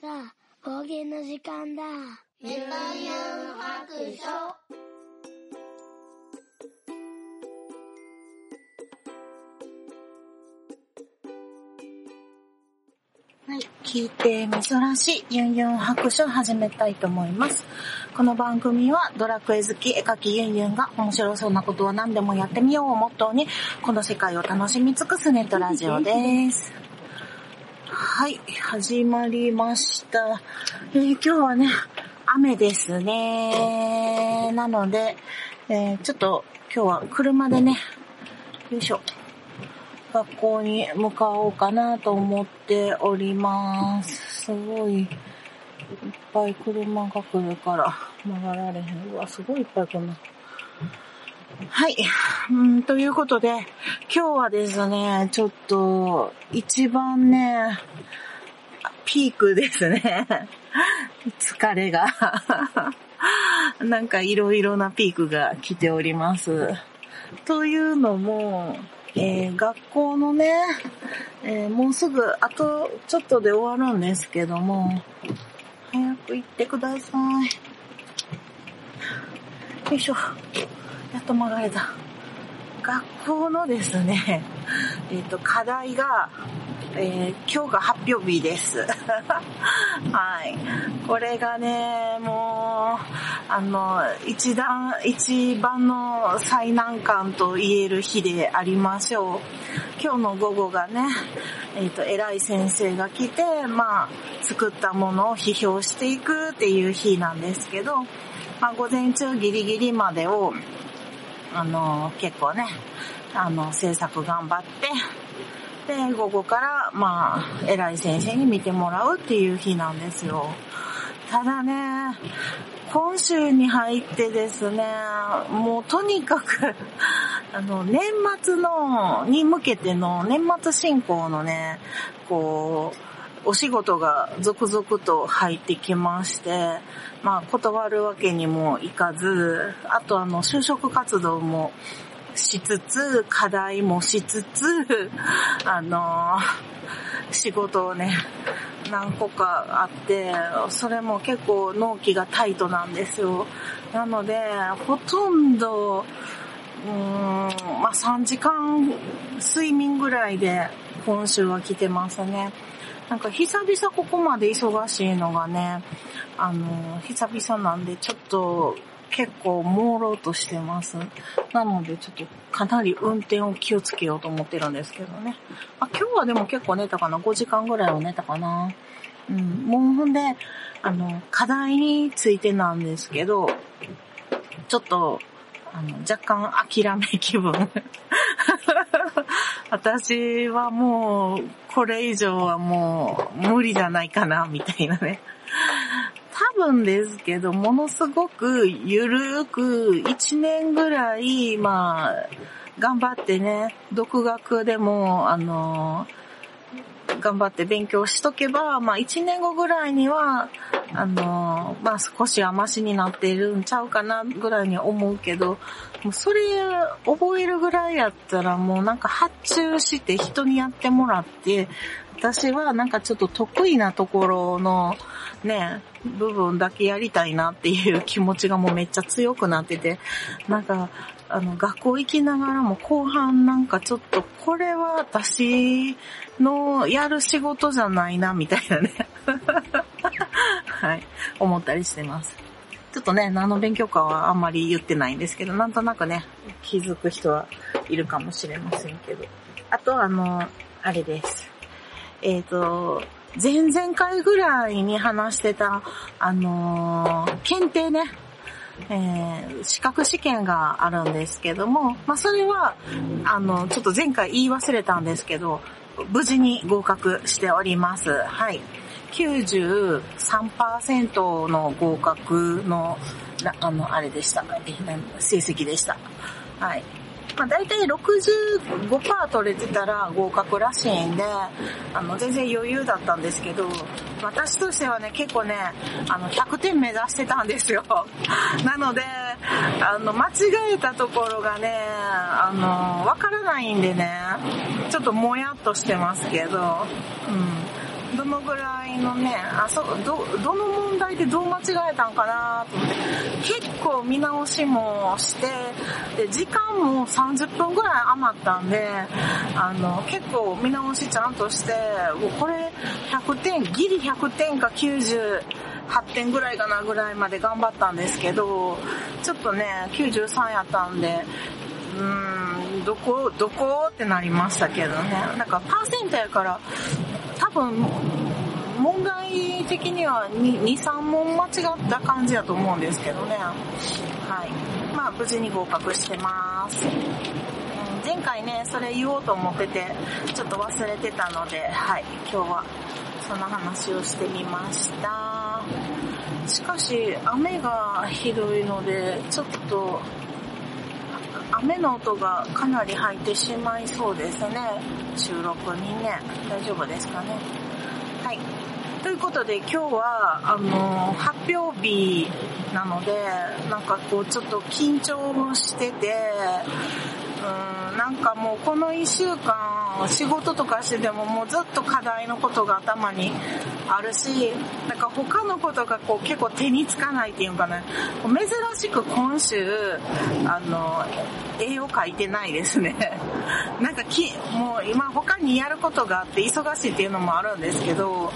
さあ、方言の時間だ。メタユン白書。はい。聞いて珍しいユンユン白書を始めたいと思います。この番組はドラクエ好き絵描きユンユンが面白そうなことは何でもやってみようをモットーにこの世界を楽しみ尽くすネットラジオです。はい。始まりました。えー今日はね、雨ですね。なので、えーちょっと今日は車でね、よいしょ。学校に向かおうかなと思っております。すごい、いっぱい車が来るから曲がられへん。うわ、すごいいっぱい来るな。はい。うん、ということで、今日はですね、ちょっと、一番ね、ピークですね。疲れが。なんかいろいろなピークが来ております。というのも、えー学校のね、えーもうすぐ、あとちょっとで終わるんですけども、早く行ってください。よいしょ。やっと曲がれた。学校のですね、えっ、と、課題が、えー今日が発表日です。はい。これがね、もう、あの、一段、一番の最難関と言える日でありましょう。今日の午後がね、えっ、と、偉い先生が来て、まあ、作ったものを批評していくっていう日なんですけど、まあ、午前中ギリギリまでを、あの、結構ね、あの、制作頑張って、で、午後から、まあ、偉い先生に見てもらうっていう日なんですよ。ただね、今週に入ってですね、もうとにかく、あの、年末の、に向けての年末進行のね、こう、お仕事が続々と入ってきまして、まあ断るわけにもいかず、あとあの就職活動もしつつ、課題もしつつ、あの仕事をね、何個かあって、それも結構納期がタイトなんですよ。なので、ほとんど、うーん、まあ3時間睡眠ぐらいで今週は来てますね。なんか久々ここまで忙しいのがね、あの、久々なんでちょっと結構朦朧としてます。なのでちょっとかなり運転を気をつけようと思ってるんですけどね。あ、今日はでも結構寝たかな ?5 時間ぐらいは寝たかなうん、もうほんで、あの、課題についてなんですけど、ちょっと、あの、若干諦め気分。私はもう、これ以上はもう、無理じゃないかな、みたいなね。多分ですけど、ものすごくゆるーく1年ぐらい、まあ、頑張ってね、独学でも、あの、頑張って勉強しとけば、まあ1年後ぐらいには、あの、まあ少しはマシになってるんちゃうかなぐらいに思うけど、もうそれ覚えるぐらいやったらもうなんか発注して人にやってもらって、私はなんかちょっと得意なところのね、部分だけやりたいなっていう気持ちがもうめっちゃ強くなってて、なんか、あの、学校行きながらも後半なんかちょっとこれは私のやる仕事じゃないなみたいなね。はい。思ったりしてます。ちょっとね、何の勉強かはあんまり言ってないんですけど、なんとなくね、気づく人はいるかもしれませんけど。あと、あの、あれです。えっ、と、前々回ぐらいに話してた、あのー検定ね、えー資格試験があるんですけども、まあ、それは、あの、ちょっと前回言い忘れたんですけど、無事に合格しております。はい。93%の合格の、あの、あれでした。成績でした。はい。まあ、大体65%取れてたら合格らしいんで、あの、全然余裕だったんですけど、私としてはね、結構ね、あの、100点目指してたんですよ。なので、あの、間違えたところがね、あの、わからないんでね、ちょっともやっとしてますけど、うん。どのぐらいのね、あ、そう、ど、どの問題でどう間違えたんかなと思って、結構見直しもして、で、時間も30分ぐらい余ったんで、あの、結構見直しちゃんとして、もうこれ100点、ギリ100点か90、8点ぐらいかなぐらいまで頑張ったんですけど、ちょっとね、93やったんで、うーん、どこ、どこ？ってなりましたけどね。なんかパーセントやから、分、問題的には2、3問間違った感じだと思うんですけどね。はい。まあ、無事に合格してます。前回ね、それ言おうと思ってて、ちょっと忘れてたので、はい、今日はその話をしてみました。しかし、雨がひどいので、ちょっと、雨の音がかなり入ってしまいそうですね。収録にね。大丈夫ですかね。はい。ということで今日は、あの、発表日なので、なんかこうちょっと緊張もしてて、うん、なんかもうこの一週間仕事とかしててももうずっと課題のことが頭にあるし、なんか他のことがこう結構手につかないっていうのかね、珍しく今週、あの、絵を描いてないですね。なんかき、もう今他にやることがあって忙しいっていうのもあるんですけど、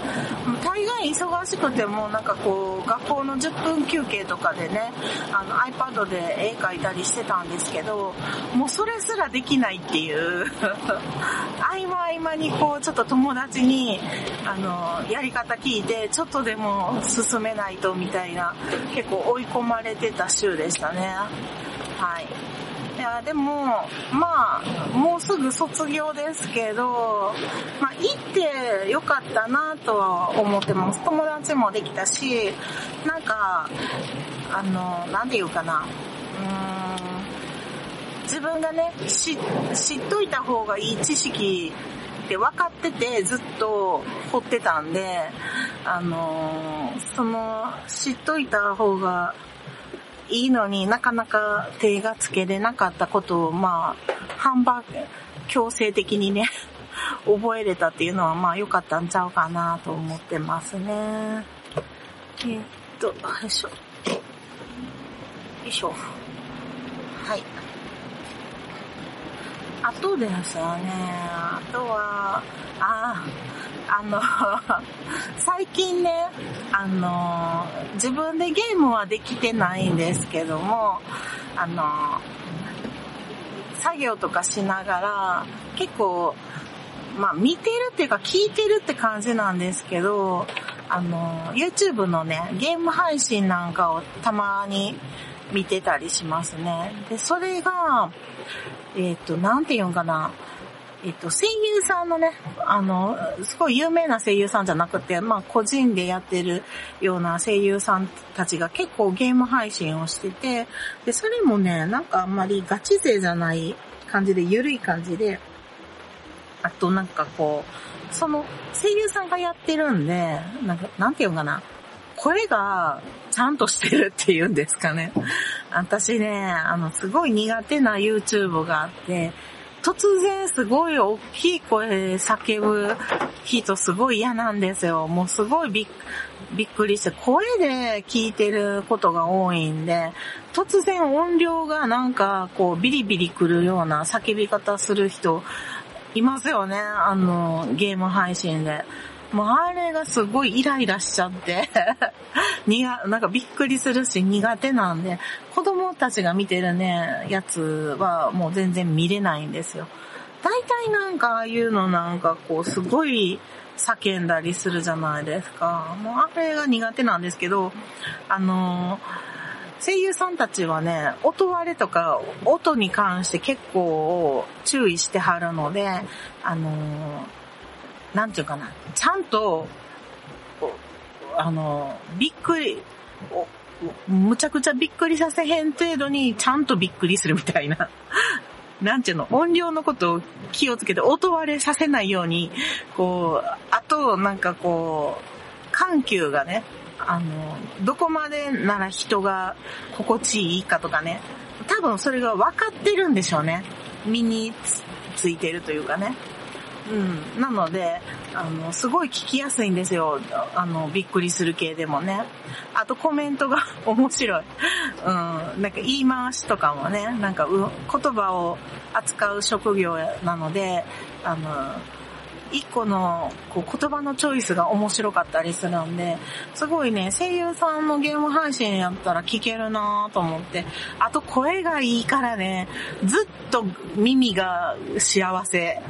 大概忙しくてもなんかこう学校の10分休憩とかでね、あの iPad で絵描いたりしてたんですけど、もうそれすらできないっていう 合間合間にこうちょっと友達に、あの、やり方聞いて、ちょっとでも進めないとみたいな、結構追い込まれてた週でしたね。はい。いや、でも、まあ、もうすぐ卒業ですけど、まあ、行ってよかったなとは思ってます。友達もできたし、なんか、あの、なんていうかな、うーん、自分がね、知、知っといた方がいい知識って分かっててずっと掘ってたんで、あの、その、知っといた方がいいのになかなか手がつけれなかったことを、まあ、半ば強制的にね、覚えれたっていうのはまあ良かったんちゃうかなと思ってますね。えー、っと、よいしょ。よいしょ。はい。あとですよね、あとは、あ、ああの、最近ね、あの、自分でゲームはできてないんですけども、あの、作業とかしながら、結構、まあ見てるっていうか聞いてるって感じなんですけど、あの、YouTube のね、ゲーム配信なんかをたまに見てたりしますね。で、それが、えっ、ー、と、なんて言うんかな。えっと、声優さんのね、あの、すごい有名な声優さんじゃなくて、まあ、個人でやってるような声優さんたちが結構ゲーム配信をしてて、で、それもね、なんかあんまりガチ勢じゃない感じで、ゆるい感じで、あとなんかこう、その声優さんがやってるんで、なんか、なんていうかな、声がちゃんとしてるっていうんですかね。私ね、あの、すごい苦手な YouTube があって、突然すごい大きい声で叫ぶ人すごい嫌なんですよ。もうすごいびっびっくりして、声で聞いてることが多いんで、突然音量がなんかこうビリビリくるような叫び方する人いますよね。あの、ゲーム配信で。もうあれがすごいイライラしちゃって にが、なんかびっくりするし苦手なんで、子供たちが見てるね、やつはもう全然見れないんですよ。大体なんかああいうのなんかこうすごい叫んだりするじゃないですか。もうあれが苦手なんですけど、あの声優さんたちはね、音割れとか音に関して結構注意してはるので、あのなんていうかな、ちゃんと、あの、びっくり、むちゃくちゃびっくりさせへん程度にちゃんとびっくりするみたいな。なんていうの、音量のことを気をつけて音割れさせないように、こう、あと、なんかこう、緩急がね、あの、どこまでなら人が心地いいかとかね、多分それが分かってるんでしょうね。身についてるというかね。うん。なので、あの、すごい聞きやすいんですよ。あの、びっくりする系でもね。あとコメントが 面白い。うん。なんか言い回しとかもね、なんかう言葉を扱う職業なので、あの、一個のこう言葉のチョイスが面白かったりするんで、すごいね、声優さんのゲーム配信やったら聞けるなと思って、あと声がいいからね、ずっと耳が幸せ。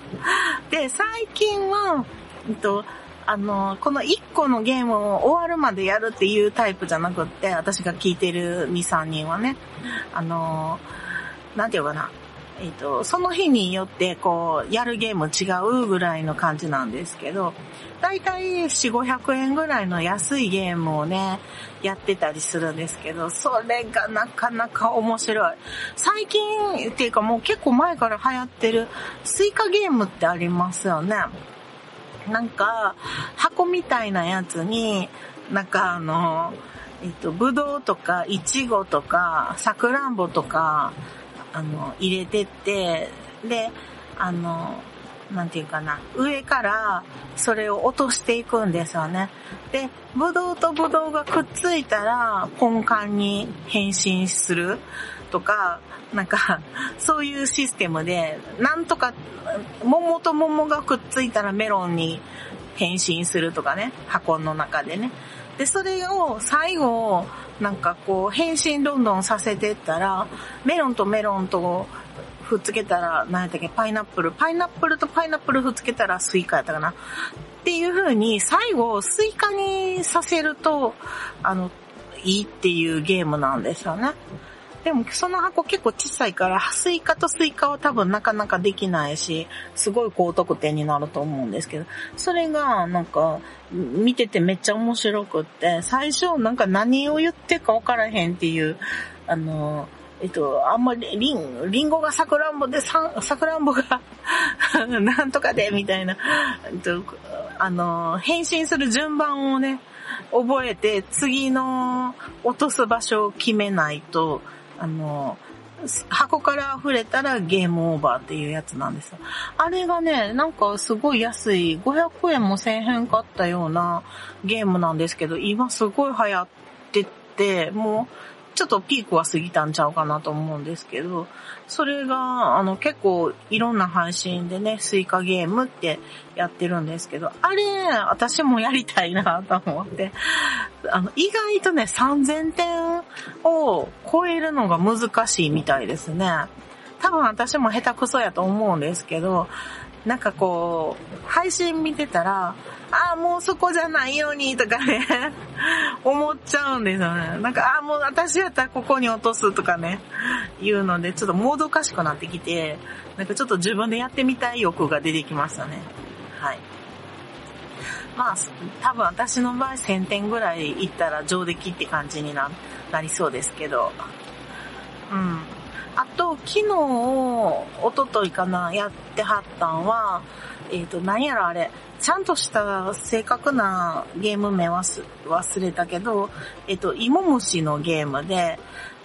で、最近は、えっと、あの、この1個のゲームを終わるまでやるっていうタイプじゃなくって、私が聞いてる2、3人はね、あの、なんていうかな、えっ、と、その日によってこう、やるゲーム違うぐらいの感じなんですけど、だいたい4、500円ぐらいの安いゲームをね、やってたりするんですけど、それがなかなか面白い。最近っていうかもう結構前から流行ってるスイカゲームってありますよね。なんか、箱みたいなやつに、なんかあの、えっと、ぶどうとか、いちごとか、さくらんぼとか、あの、入れてって、で、あの、なんていうかな、上からそれを落としていくんですよね。で、ブドウとブドウがくっついたら、ポンカンに変身するとか、なんか、そういうシステムで、なんとか、桃と桃がくっついたらメロンに変身するとかね、箱の中でね。で、それを最後、なんかこう、変身どんどんさせてったら、メロンとメロンとふっつけたら、何やったっけ、パイナップル。パイナップルとパイナップルふっつけたらスイカやったかな。っていう風に、最後、スイカにさせると、あの、いいっていうゲームなんですよね。でもその箱結構小さいから、スイカとスイカは多分なかなかできないし、すごい高得点になると思うんですけど、それがなんか見ててめっちゃ面白くって、最初なんか何を言ってか分からへんっていう、あの、えっと、あんまり、リン、リンゴがさくらんぼで、ささくらんぼが なんとかで、みたいな、えっと、あの、変身する順番をね、覚えて、次の落とす場所を決めないと、あの、箱から溢れたらゲームオーバーっていうやつなんですよ。あれがね、なんかすごい安い、500円も1000円買ったようなゲームなんですけど、今すごい流行ってて、もうちょっとピークは過ぎたんちゃうかなと思うんですけど、それが、あの、結構いろんな配信でね、スイカゲームってやってるんですけど、あれ、私もやりたいなと思って、あの、意外とね、3000点を超えるのが難しいみたいですね。多分私も下手くそやと思うんですけど、なんかこう、配信見てたら、ああ、もうそこじゃないようにとかね、思っちゃうんですよね。なんか、ああ、もう私やったらここに落とすとかね、言うので、ちょっともどかしくなってきて、なんかちょっと自分でやってみたい欲が出てきましたね。はい。まあ、多分私の場合1000点ぐらいいったら上出来って感じにななりそうですけど、うん。あと、昨日、おとといかな、やってはったんは、えっ、ー、と、何やらあれ、ちゃんとした正確なゲーム名は忘れたけど、えっ、ー、と、芋虫のゲームで、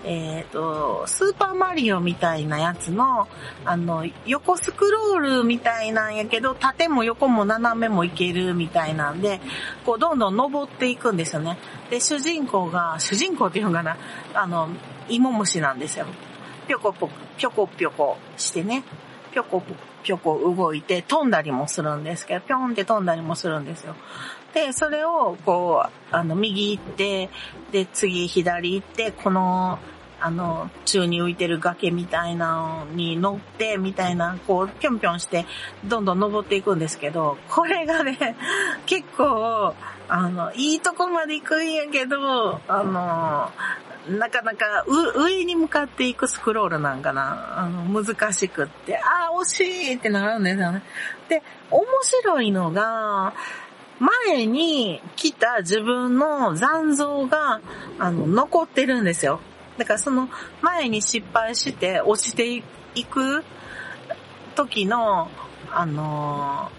えっ、ー、と、スーパーマリオみたいなやつの、あの、横スクロールみたいなんやけど、縦も横も斜めもいけるみたいなんで、こう、どんどん登っていくんですよね。で、主人公が、主人公っていうのかな、あの、芋虫なんですよ。ぴょこぽ、ぴょこぴょこしてね、ぴょこぴょこ動いて飛んだりもするんですけど、ぴょんって飛んだりもするんですよ。で、それを、こう、あの、右行って、で、次左行って、この、あの、宙に浮いてる崖みたいなのに乗って、みたいな、こう、ぴょんぴょんして、どんどん登っていくんですけど、これがね、結構、あの、いいとこまで行くんやけど、あの、なかなか上に向かっていくスクロールなんかな。あの、難しくって、ああ、惜しいってなるんですよね。で、面白いのが、前に来た自分の残像が、あの、残ってるんですよ。だからその前に失敗して落ちて行く時の、あの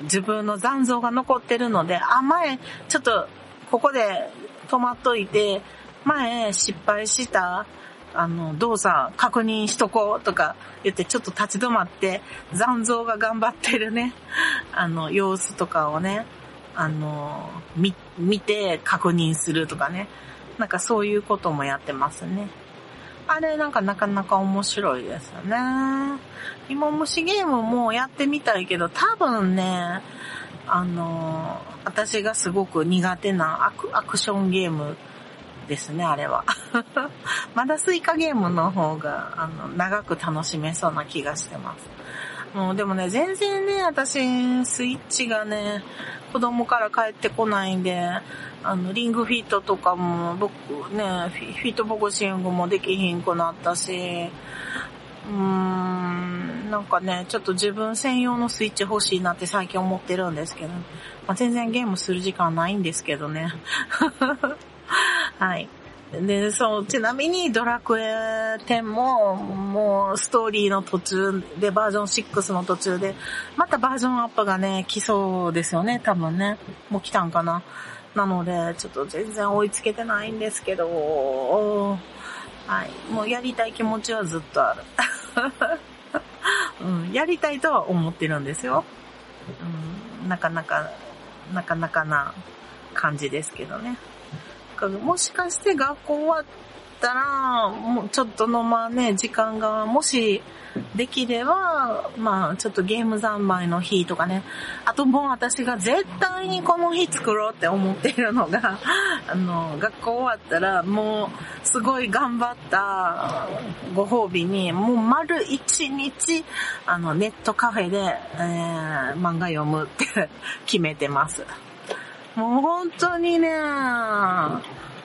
ー、自分の残像が残ってるので、あ、前、ちょっと、ここで止まっといて、前失敗したあの、動作確認しとこうとか言ってちょっと立ち止まって残像が頑張ってるね、あの、様子とかをね、あの、見、見て確認するとかね。なんかそういうこともやってますね。あれなんかなかなか面白いですよね。芋虫ゲームもやってみたいけど多分ね、あの、私がすごく苦手なアクアクションゲームですね、あれは。まだスイカゲームの方が、あの、長く楽しめそうな気がしてます。もうでもね、全然ね、私、スイッチがね、子供から帰ってこないんで、あの、リングフィットとかも、僕ね、フィットボクシングもできひんくなったし、うーん、なんかね、ちょっと自分専用のスイッチ欲しいなって最近思ってるんですけど、まあ、全然ゲームする時間ないんですけどね。はい。で、そう、ちなみにドラクエ10も、もうストーリーの途中で、バージョン6の途中で、またバージョンアップがね、来そうですよね、多分ね。もう来たんかな。なので、ちょっと全然追いつけてないんですけど、はい。もうやりたい気持ちはずっとある。うん、やりたいとは思ってるんですよ。うん、なかなか、なかなかな感じですけどね。か、もしかして学校終わったら、もうちょっとのまあね、時間がもしできれば、まあちょっとゲーム三昧の日とかね。あともう私が絶対にこの日作ろうって思っているのが、あの、学校終わったらもうすごい頑張ったご褒美に、もう丸一日、あの、ネットカフェで、えー、漫画読むって決めてます。もう本当にね、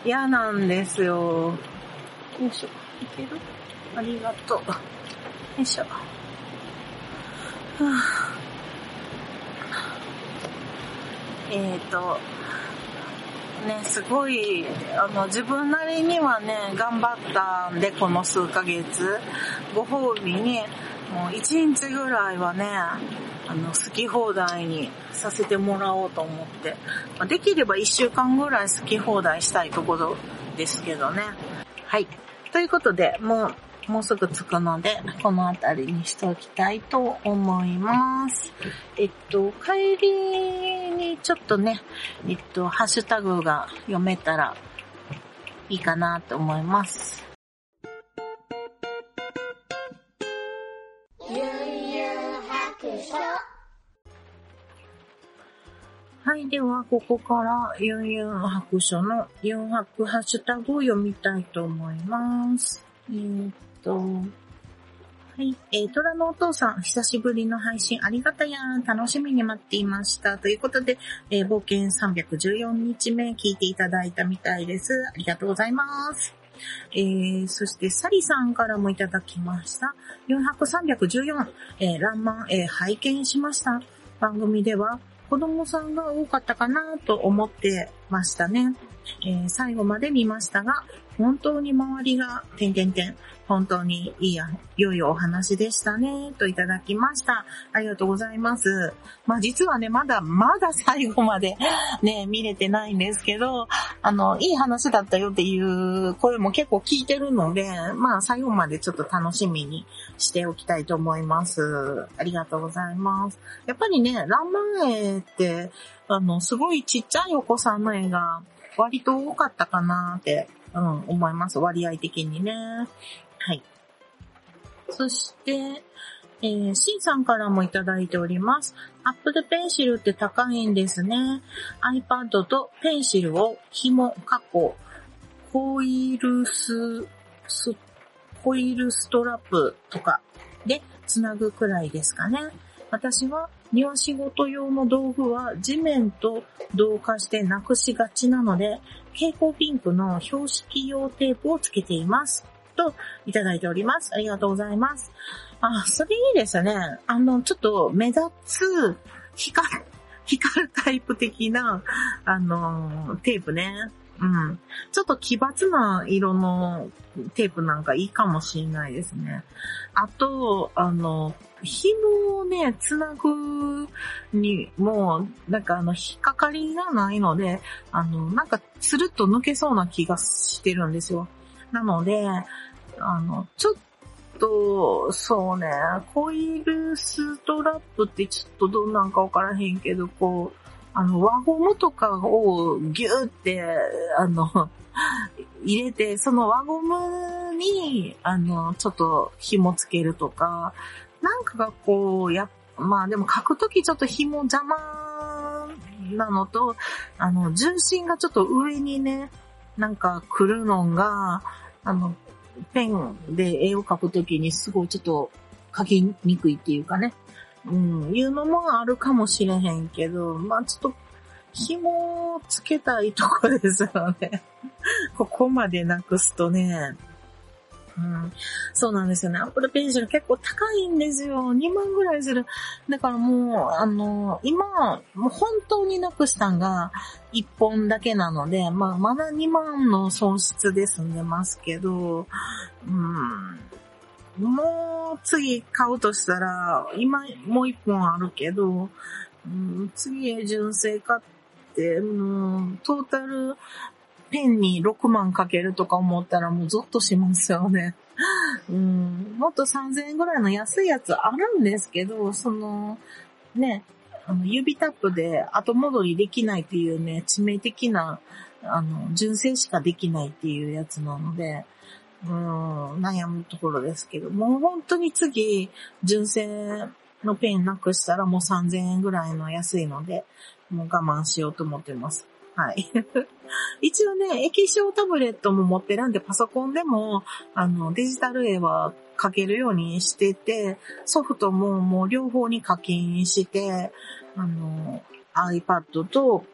嫌なんですよ。よいしょ。いける？ありがとう。よいしょ。はあ、えっ、ー、と、ね、すごい、あの、自分なりにはね、頑張ったんで、この数ヶ月、ご褒美に、もう一日ぐらいはね、あの、好き放題にさせてもらおうと思って、まできれば一週間ぐらい好き放題したいところですけどね。はい。ということで、もう、もうすぐ着くので、この辺りにしておきたいと思います。えっと、帰りにちょっとね、えっと、ハッシュタグが読めたらいいかなと思います。はい。では、ここから、ユンユン白書のユン白ハッシュタグを読みたいと思います。えー、っと、はい。えー、虎のお父さん、久しぶりの配信ありがたやん。楽しみに待っていました。ということで、えー、冒険314日目聞いていただいたみたいです。ありがとうございます。えー、そして、サリさんからもいただきました。400、314、えー、ランマン、えー、拝見しました。番組では、子供さんが多かったかなと思ってましたね。えー、最後まで見ましたが、本当に周りが、点々点、本当にいいや、良いお話でしたね、といただきました。ありがとうございます。まあ実はね、まだ、まだ最後までね、見れてないんですけど、あの、いい話だったよっていう声も結構聞いてるので、まあ最後までちょっと楽しみにしておきたいと思います。ありがとうございます。やっぱりね、ランマン絵って、あの、すごいちっちゃいお子さんの絵が割と多かったかなってうん、思います。割合的にね。はい。そして、えー、シンさんからもいただいております。Apple Pencil って高いんですね。iPad とペンシルを紐、過去、コイールス、ス、コイルストラップとかでつなぐくらいですかね。私は庭仕事用の道具は地面と同化してなくしがちなので、蛍光ピンクの標識用テープをつけています。と、いただいております。ありがとうございます。あ、それいいですね。あの、ちょっと目立つ、光る、光るタイプ的な、あの、テープね。うん。ちょっと奇抜な色のテープなんかいいかもしれないですね。あと、あの、紐をね、つなぐにも、なんかあの、引っかかりがないので、あの、なんかつるっと抜けそうな気がしてるんですよ。なので、あの、ちょっと、そうね、コイルストラップってちょっとどんなんかわからへんけど、こう、あの、輪ゴムとかをギューって、あの、入れて、その輪ゴムに、あの、ちょっと紐つけるとか、なんかがこう、や、まあでも書くときちょっと紐邪魔なのと、あの、重心がちょっと上にね、なんか来るのが、あの、ペンで絵を描くときにすごいちょっと描きにくいっていうかね、うん、いうのもあるかもしれへんけど、まあちょっと、紐をつけたいとこですよね。ここまでなくすとね。そうなんですよね。アップルペンシル結構高いんですよ。2万ぐらいする。だからもう、あの、今、もう本当になくしたんが1本だけなので、まあ、まだ2万の損失で済んでますけど、うん、もう次買うとしたら、今もう1本あるけど、うん、次へ純正買って、もう、トータルペンに6万かけるとか思ったらもうゾッとしますよね。うん、もっと3000円ぐらいの安いやつあるんですけど、その、ね、あの指タップで後戻りできないっていうね、致命的な、あの、純正しかできないっていうやつなので、うん、悩むところですけど、もう本当に次、純正のペンなくしたらもう3000円ぐらいの安いので、もう我慢しようと思ってます。はい。一応ね、液晶タブレットも持ってるんで、パソコンでも、あの、デジタル絵は描けるようにしてて、ソフトももう両方に課金して、あの、iPad と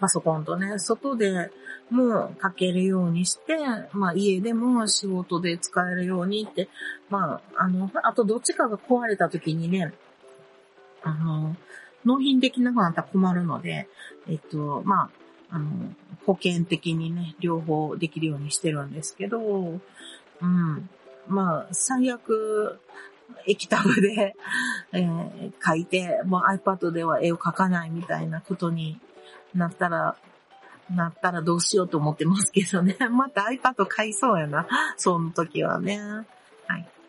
パソコンとね、外でも書けるようにして、まあ家でも仕事で使えるようにって、まあ、あの、あとどっちかが壊れた時にね、あの、納品できなくなったら困るので、えっと、まあ、あの、保険的にね、両方できるようにしてるんですけど、うん。まあ、最悪、液タブで、えー、書いて、もう iPad では絵を描かないみたいなことになったら、なったらどうしようと思ってますけどね。また iPad 買いそうやな。その時はね。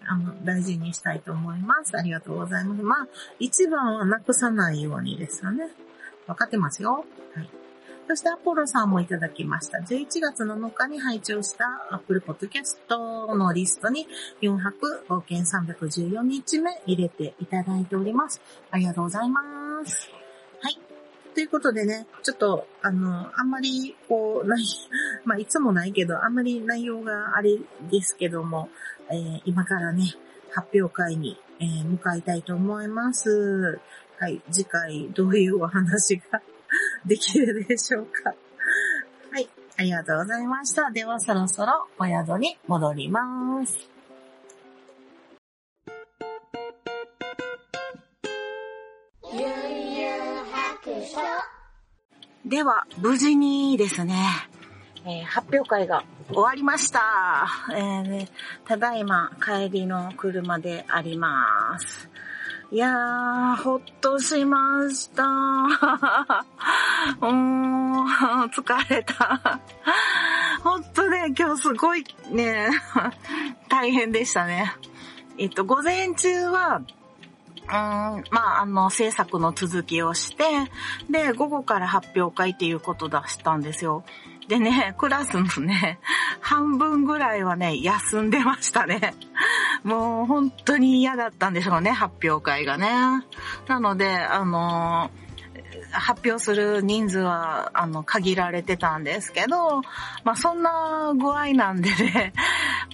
あの、大事にしたいと思います。ありがとうございます。まあ、一番はなくさないようにですよね。わかってますよ。はい。そしてアポロさんもいただきました。11月7日に配聴した Apple Podcast のリストに4泊冒険314日目入れていただいております。ありがとうございます。ということでね、ちょっと、あの、あんまり、こう、ない、まあ、いつもないけど、あんまり内容があれですけども、えー、今からね、発表会に、えー、向かいたいと思います。はい、次回どういうお話が できるでしょうか。はい、ありがとうございました。ではそろそろお宿に戻ります。では、無事にですね、えー、発表会が終わりました。えー、ただいま帰りの車であります。いやー、ほっとしました。うー、疲れた。ほんとね、今日すごいね、大変でしたね。えっと、午前中は、うん、まあ、あの、制作の続きをして、で、午後から発表会っていうこと出したんですよ。でね、クラスのね、半分ぐらいはね、休んでましたね。もう本当に嫌だったんでしょうね、発表会がね。なので、あの発表する人数は、あの、限られてたんですけど、まあ、そんな具合なんでね、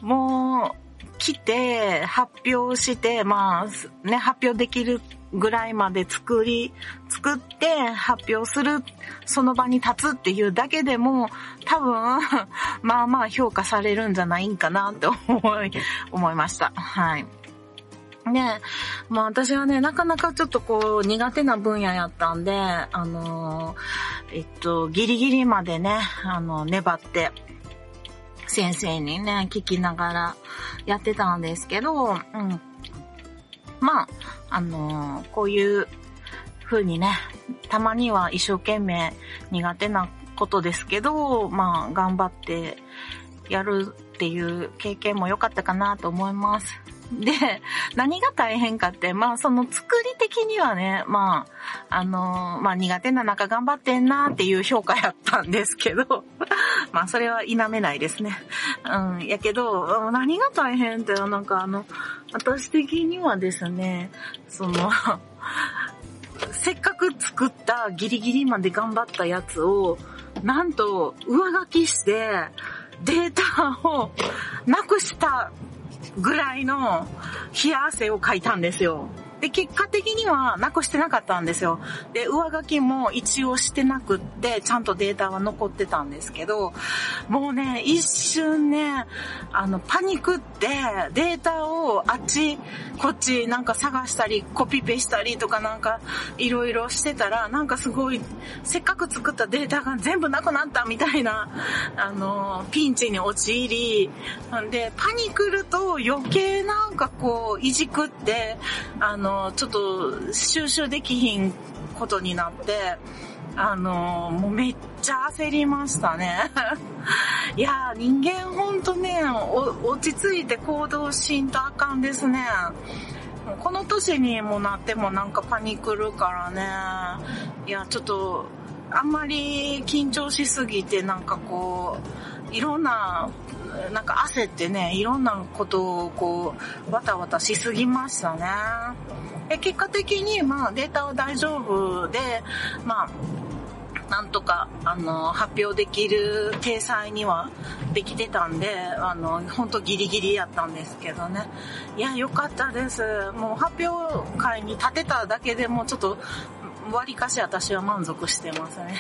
もう、来て、発表して、まあ、ね、発表できるぐらいまで作り、作って発表する、その場に立つっていうだけでも、多分、まあまあ評価されるんじゃないんかなって思い、思いました。はい。で、まあ私はね、なかなかちょっとこう苦手な分野やったんで、あのー、えっと、ギリギリまでね、あの、粘って、先生にね、聞きながらやってたんですけど、うん。まあ、あのー、こういう風にね、たまには一生懸命苦手なことですけど、まあ、頑張ってやるっていう経験も良かったかなと思います。で、何が大変かって、まあその作り的にはね、まあ、あのー、まあ苦手な中頑張ってんなっていう評価やったんですけど、まあそれは否めないですね。うん、やけど、何が大変って、なんかあの、私的にはですね、その せっかく作ったギリギリまで頑張ったやつを、なんと上書きしてデータをなくしたぐらいの冷や汗をかいたんですよ。で、結果的にはなくしてなかったんですよ。で、上書きも一応してなくって、ちゃんとデータは残ってたんですけど、もうね、一瞬ね、あの、パニックってデータをあっち、こっちなんか探したり、コピペしたりとかなんかいろいろしてたら、なんかすごい、せっかく作ったデータが全部なくなったみたいな、あの、ピンチに陥り、で、パニクると余計なんかこう、いじくって、あの、の、ちょっと収集できひんことになって、あの、もうめっちゃ焦りましたね。いや人間ほんとね、落ち着いて行動しんとあかんですね。この年にもなってもなんかパニクるからね。いや、ちょっと、あんまり緊張しすぎてなんかこう、いろんななんか焦ってね、いろんなことをこう、わたわたしすぎましたね。で結果的に、まあ、データは大丈夫で、まあ、なんとか、あの、発表できる体裁にはできてたんで、あの、ほんとギリギリやったんですけどね。いや、よかったです。もう発表会に立てただけでもちょっと、割かし私は満足してますね。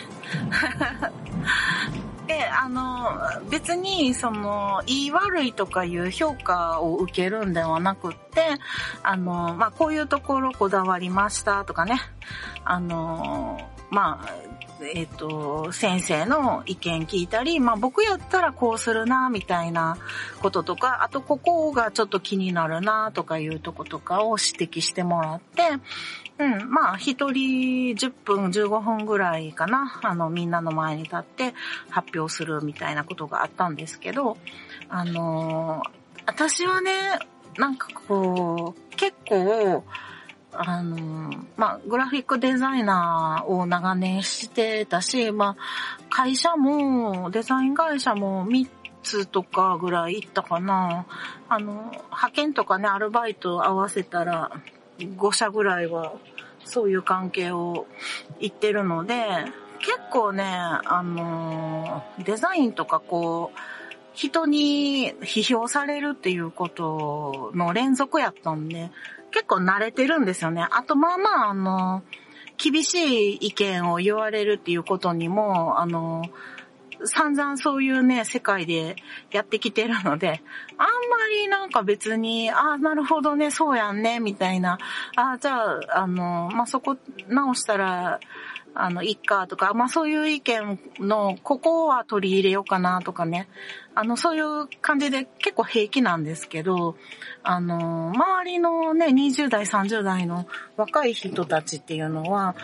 で、あの、別に、その、言い悪いとかいう評価を受けるんではなくって、あの、まあ、こういうところこだわりましたとかね、あの、まあ、えっ、と、先生の意見聞いたり、まあ僕やったらこうするな、みたいなこととか、あとここがちょっと気になるな、とかいうとことかを指摘してもらって、うん、まあ一人10分、15分ぐらいかな、あのみんなの前に立って発表するみたいなことがあったんですけど、あの私はね、なんかこう、結構、あの、まあ、グラフィックデザイナーを長年してたし、まあ、会社も、デザイン会社も3つとかぐらい行ったかな。あの、派遣とかね、アルバイト合わせたら5社ぐらいはそういう関係を行ってるので、結構ね、あの、デザインとかこう、人に批評されるっていうことの連続やったんで、結構慣れてるんですよね。あと、まあまあ、あの、厳しい意見を言われるっていうことにも、あの、散々そういうね、世界でやってきてるので、あんまりなんか別に、ああ、なるほどね、そうやんね、みたいな、ああ、じゃあ、あの、まあ、そこ直したら、あの、いっかとか、まあそういう意見の、ここは取り入れようかなとかね。あの、そういう感じで結構平気なんですけど、あの、周りのね、20代、30代の若い人たちっていうのは、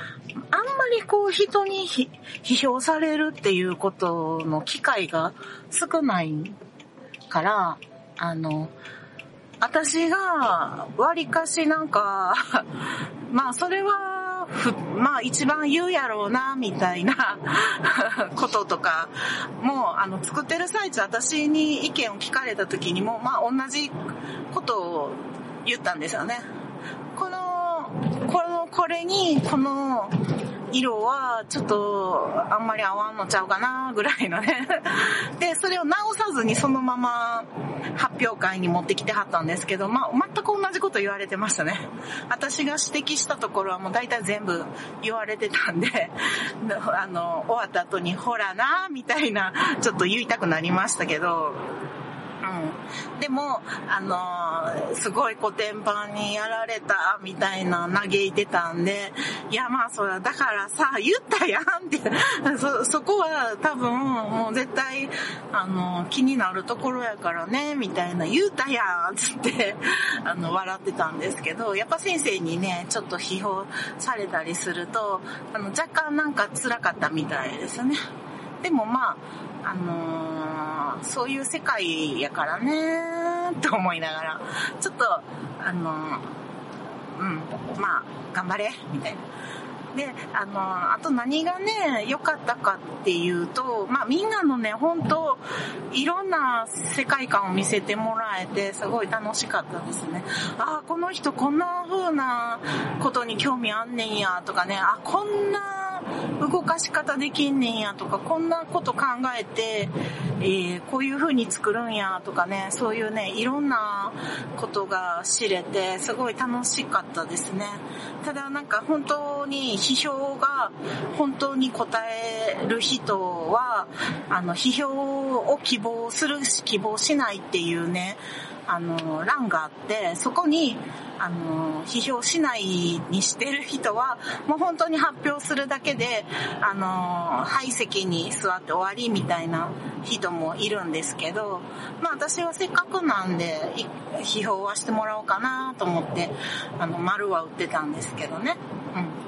あんまりこう人に批評されるっていうことの機会が少ないから、あの、私が割かしなんか まあそれはふ、まあ一番言うやろうな、みたいな こととか、もうあの作ってる最中私に意見を聞かれた時にも、まあ同じことを言ったんですよね。この、この、これに、この、色はちょっとあんまり合わんのちゃうかなぐらいのね で、それを直さずにそのまま発表会に持ってきてはったんですけど、まあ全く同じこと言われてましたね。私が指摘したところはもう大体全部言われてたんで、あの、終わった後にほらな、みたいな、ちょっと言いたくなりましたけど、うん。でも、あのー、すごい古典版にやられた、みたいな嘆いてたんで、いや、まあ、それだからさ、言ったやんって、そ、そこは多分、もう絶対、あのー、気になるところやからね、みたいな、言ったやんつって、あの、笑ってたんですけど、やっぱ先生にね、ちょっと批評されたりすると、あの、若干なんか辛かったみたいですね。でもまあ、あのー、そういう世界やからねと思いながら、ちょっと、あのー、うん、まあ、頑張れみたいな。で、あの、あと何がね、良かったかっていうと、まあみんなのね、本当いろんな世界観を見せてもらえて、すごい楽しかったですね。ああ、この人こんな風なことに興味あんねんや、とかね、あ、こんな動かし方できんねんやとか、こんなこと考えて、えー、こういう風に作るんやとかね、そういうね、いろんなことが知れて、すごい楽しかったですね。ただなんか本当に批評が本当に答える人は、あの、批評を希望するし希望しないっていうね、あの、欄があって、そこに、あの、批評しないにしてる人は、もう本当に発表するだけで、あの、排席に座って終わりみたいな人もいるんですけど、まあ私はせっかくなんで、批評はしてもらおうかなと思って、あの、丸は売ってたんですけどね。うん。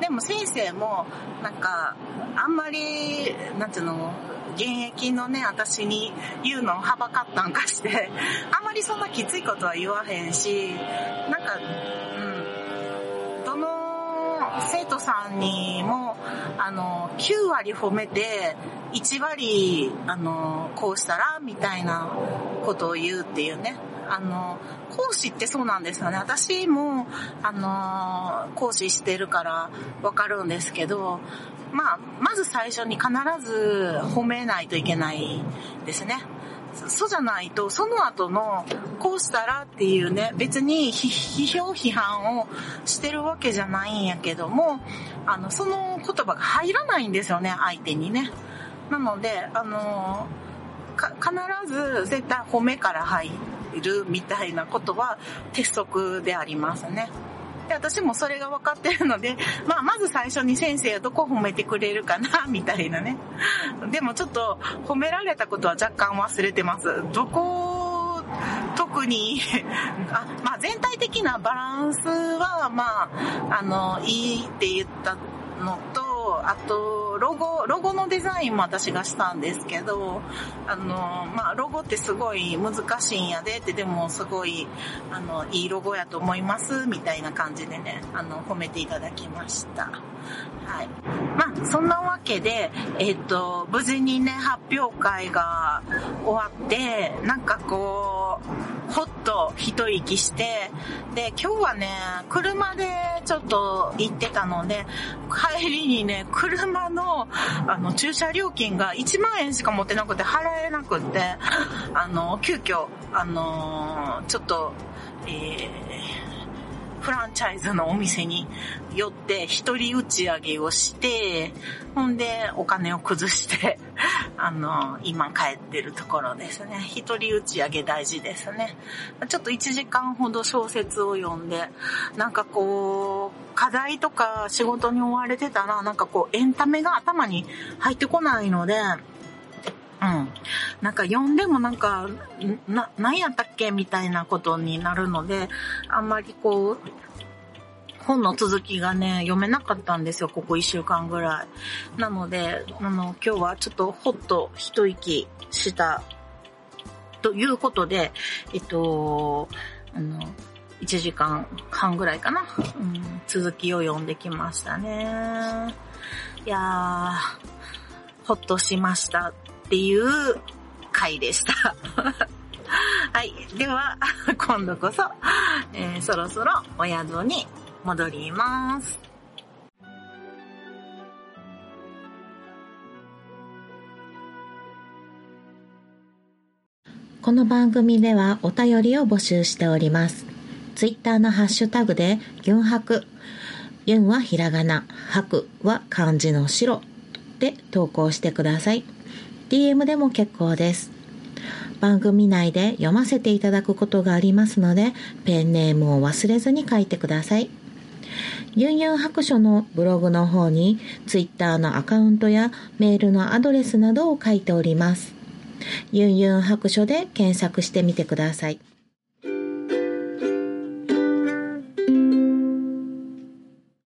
でも先生も、なんか、あんまり、なんていうの、現役のね、私に言うのをはばかったんかして、あんまりそんなきついことは言わへんし、なんか、うん、生徒さんにも、あの、9割褒めて、1割、あの、こうしたら、みたいなことを言うっていうね。あの、講師ってそうなんですよね。私も、あの、講師してるからわかるんですけど、まあ、まず最初に必ず褒めないといけないですね。そうじゃないと、その後の、こうしたらっていうね、別に批評批判をしてるわけじゃないんやけども、あの、その言葉が入らないんですよね、相手にね。なので、あの、必ず絶対褒めから入るみたいなことは鉄則でありますね。で、私もそれが分かってるので、まあ、まず最初に先生はどこ褒めてくれるかな、みたいなね。でもちょっと褒められたことは若干忘れてます。どこ、特にあ、まあ、全体的なバランスは、まあ、あの、いいって言ったのと、あと、ロゴ、ロゴのデザインも私がしたんですけど、あの、まあ、ロゴってすごい難しいんやでって、でもすごい、あの、いいロゴやと思います、みたいな感じでね、あの、褒めていただきました。はい。まあ、そんなわけで、えっ、ー、と、無事にね、発表会が終わって、なんかこう、ほっと一息して、で、今日はね、車でちょっと行ってたので、帰りにね、車の、あの、駐車料金が1万円しか持ってなくて払えなくって、あの、急遽、あのちょっと、えー、フランチャイズのお店に寄って一人打ち上げをして、ほんでお金を崩して、あの、今帰ってるところですね。一人打ち上げ大事ですね。ちょっと1時間ほど小説を読んで、なんかこう、課題とか仕事に追われてたら、なんかこう、エンタメが頭に入ってこないので、うん。なんか読んでもなんか、な、何やったっけみたいなことになるので、あんまりこう、本の続きがね、読めなかったんですよ、ここ一週間ぐらい。なので、あの、今日はちょっとほっと一息した、ということで、えっと、あの、1時間半ぐらいかな、うん、続きを読んできましたね。いやー、ほっとしましたっていう回でした。はい。では、今度こそ、えー、そろそろお宿に戻ります。この番組ではお便りを募集しております。ツイッターのハッシュタグで、ユンハク。ユンはひらがな、ハクは漢字の白で投稿してください。DM でも結構です。番組内で読ませていただくことがありますので、ペンネームを忘れずに書いてください。ユンユン白書のブログの方に、ツイッターのアカウントやメールのアドレスなどを書いております。ユンユン白書で検索してみてください。